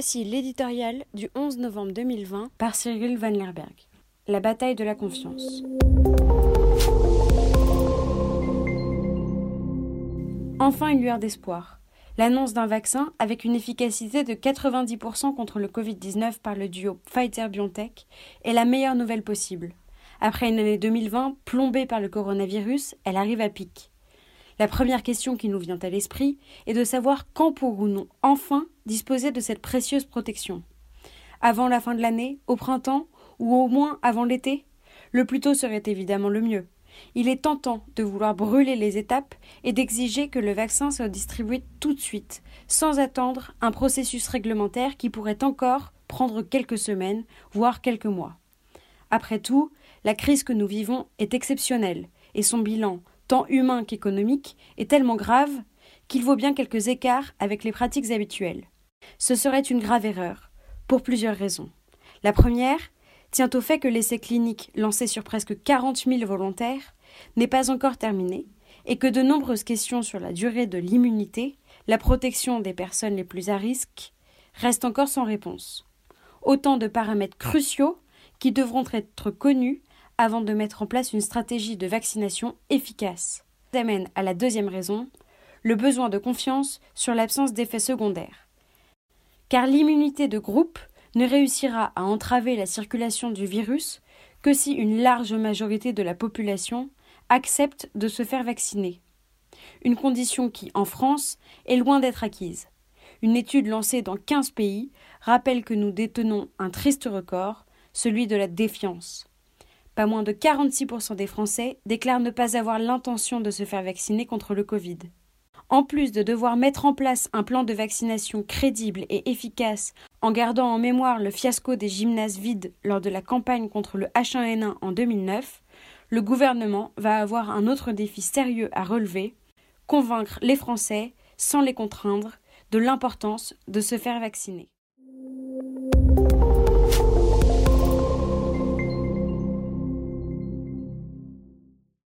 Voici l'éditorial du 11 novembre 2020 par Cyril Van Lerberg. La bataille de la confiance. Enfin une lueur d'espoir. L'annonce d'un vaccin avec une efficacité de 90% contre le Covid-19 par le duo Pfizer-BioNTech est la meilleure nouvelle possible. Après une année 2020 plombée par le coronavirus, elle arrive à pic. La première question qui nous vient à l'esprit est de savoir quand pourrons-nous enfin disposer de cette précieuse protection. Avant la fin de l'année, au printemps, ou au moins avant l'été? Le plus tôt serait évidemment le mieux. Il est tentant de vouloir brûler les étapes et d'exiger que le vaccin soit distribué tout de suite, sans attendre un processus réglementaire qui pourrait encore prendre quelques semaines, voire quelques mois. Après tout, la crise que nous vivons est exceptionnelle, et son bilan, tant humain qu'économique, est tellement grave qu'il vaut bien quelques écarts avec les pratiques habituelles. Ce serait une grave erreur, pour plusieurs raisons. La première tient au fait que l'essai clinique lancé sur presque 40 000 volontaires n'est pas encore terminé et que de nombreuses questions sur la durée de l'immunité, la protection des personnes les plus à risque, restent encore sans réponse. Autant de paramètres cruciaux qui devront être connus avant de mettre en place une stratégie de vaccination efficace. Ça amène à la deuxième raison, le besoin de confiance sur l'absence d'effets secondaires. Car l'immunité de groupe ne réussira à entraver la circulation du virus que si une large majorité de la population accepte de se faire vacciner. Une condition qui, en France, est loin d'être acquise. Une étude lancée dans 15 pays rappelle que nous détenons un triste record, celui de la défiance. Pas moins de 46% des Français déclarent ne pas avoir l'intention de se faire vacciner contre le Covid. En plus de devoir mettre en place un plan de vaccination crédible et efficace en gardant en mémoire le fiasco des gymnases vides lors de la campagne contre le H1N1 en 2009, le gouvernement va avoir un autre défi sérieux à relever convaincre les Français, sans les contraindre, de l'importance de se faire vacciner.